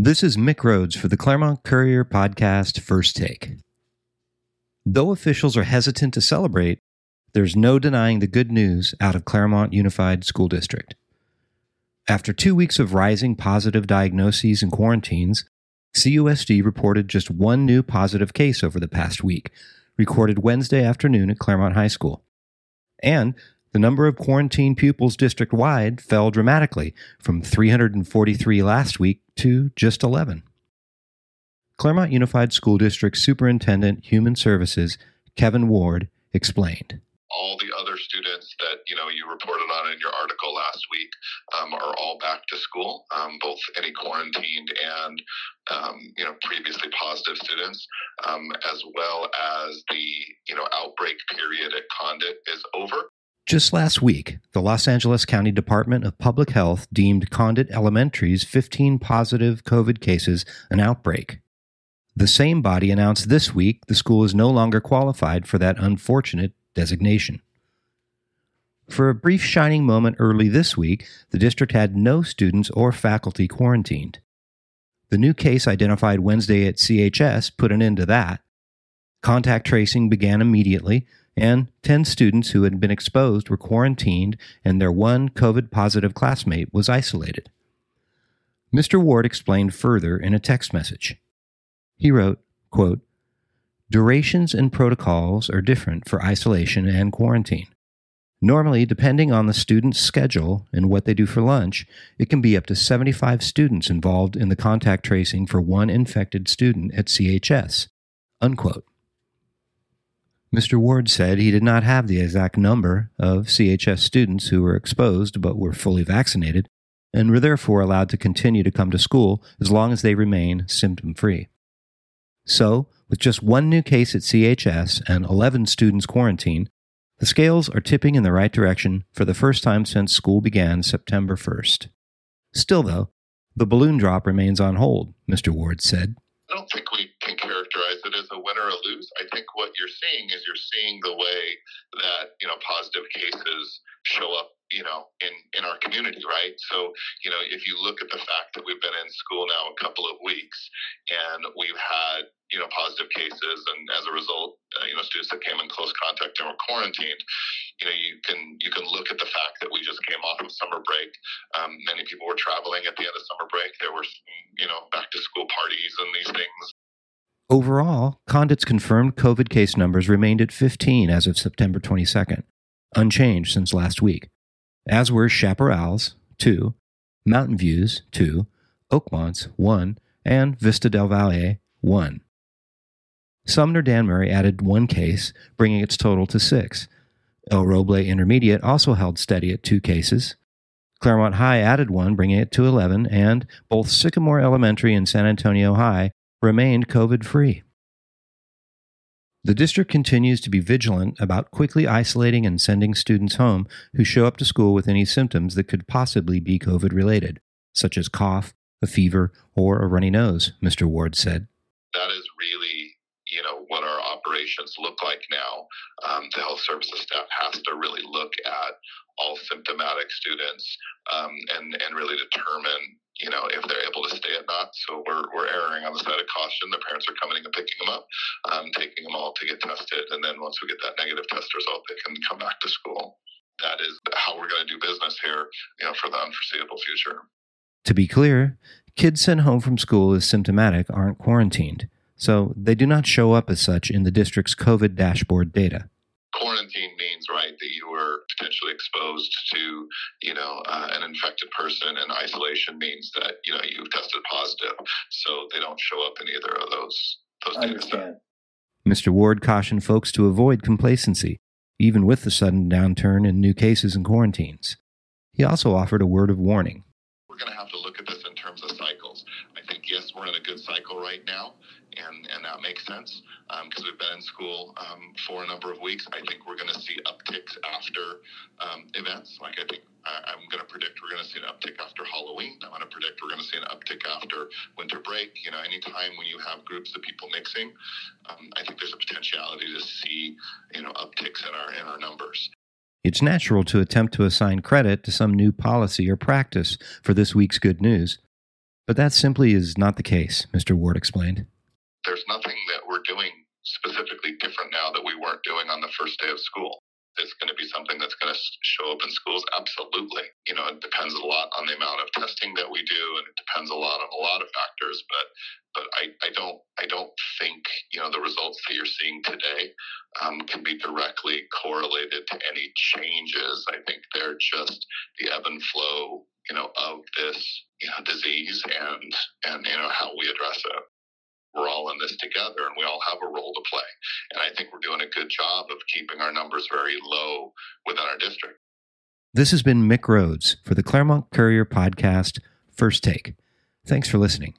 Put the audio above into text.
This is Mick Rhodes for the Claremont Courier podcast First Take. Though officials are hesitant to celebrate, there's no denying the good news out of Claremont Unified School District. After two weeks of rising positive diagnoses and quarantines, CUSD reported just one new positive case over the past week, recorded Wednesday afternoon at Claremont High School. And the number of quarantine pupils district wide fell dramatically from 343 last week to just 11. Claremont Unified School District Superintendent Human Services Kevin Ward explained. All the other students that you know you reported on in your article last week um, are all back to school. Um, both any quarantined and um, you know previously positive students, um, as well as the you know outbreak period at Condit is over. Just last week, the Los Angeles County Department of Public Health deemed Condit Elementary's 15 positive COVID cases an outbreak. The same body announced this week the school is no longer qualified for that unfortunate designation. For a brief shining moment early this week, the district had no students or faculty quarantined. The new case identified Wednesday at CHS put an end to that. Contact tracing began immediately, and 10 students who had been exposed were quarantined, and their one COVID positive classmate was isolated. Mr. Ward explained further in a text message. He wrote, quote, Durations and protocols are different for isolation and quarantine. Normally, depending on the student's schedule and what they do for lunch, it can be up to 75 students involved in the contact tracing for one infected student at CHS. Unquote. Mr. Ward said he did not have the exact number of CHS students who were exposed but were fully vaccinated and were therefore allowed to continue to come to school as long as they remain symptom free. So, with just one new case at CHS and 11 students quarantined, the scales are tipping in the right direction for the first time since school began September 1st. Still, though, the balloon drop remains on hold, Mr. Ward said. I don't think we characterize it as a win or a lose. I think what you're seeing is you're seeing the way that you know positive cases show up you know in in our community right? So you know if you look at the fact that we've been in school now a couple of weeks and we've had you know positive cases and as a result uh, you know students that came in close contact and were quarantined you know you can you can look at the fact that we just came off of summer break. Um, many people were traveling at the end of summer break. There were you know back to school parties and these things Overall, Condit's confirmed COVID case numbers remained at 15 as of September 22nd, unchanged since last week as were Chaparral's, 2, Mountain View's, 2, Oakmont's, 1, and Vista del Valle, 1. Sumner Danbury added one case, bringing its total to six. El Roble Intermediate also held steady at two cases. Claremont High added one, bringing it to 11, and both Sycamore Elementary and San Antonio High remained COVID free. The district continues to be vigilant about quickly isolating and sending students home who show up to school with any symptoms that could possibly be COVID related, such as cough, a fever, or a runny nose, Mr. Ward said. That is really, you know, what our operations look like now. Um, the health services staff has to really look at all symptomatic students um, and, and really determine you know, if they're able to stay at not. So we're, we're erring on the side of caution. The parents are coming and picking them up, um, taking them all to get tested. And then once we get that negative test result, they can come back to school. That is how we're going to do business here, you know, for the unforeseeable future. To be clear, kids sent home from school as symptomatic aren't quarantined, so they do not show up as such in the district's COVID dashboard data quarantine means right that you were potentially exposed to you know uh, an infected person and isolation means that you know you've tested positive so they don't show up in either of those those I understand. Mr. Ward cautioned folks to avoid complacency, even with the sudden downturn in new cases and quarantines. He also offered a word of warning. We're going to have to look Yes, we're in a good cycle right now and, and that makes sense because um, we've been in school um, for a number of weeks. I think we're going to see upticks after um, events. Like I think I, am going to predict we're going to see an uptick after Halloween. I'm going to predict we're going to see an uptick after winter break. You know, anytime when you have groups of people mixing, um, I think there's a potentiality to see you know upticks in our in our numbers. It's natural to attempt to assign credit to some new policy or practice for this week's good news. But that simply is not the case, Mr. Ward explained. There's nothing that we're doing specifically different now that we weren't doing on the first day of school. It's going to be something that's going to show up in schools. Absolutely. You know, it depends a lot on the amount of testing that we do, and it depends a lot on a lot of factors. But, but I, I don't, I don't think you know the results that you're seeing today um, can be directly correlated to any changes. I think they're just the ebb and flow, you know, of this you know disease and and you know how we address it we're all in this together and we all have a role to play. And I think we're doing a good job of keeping our numbers very low within our district. This has been Mick Rhodes for the Claremont Courier podcast, First Take. Thanks for listening.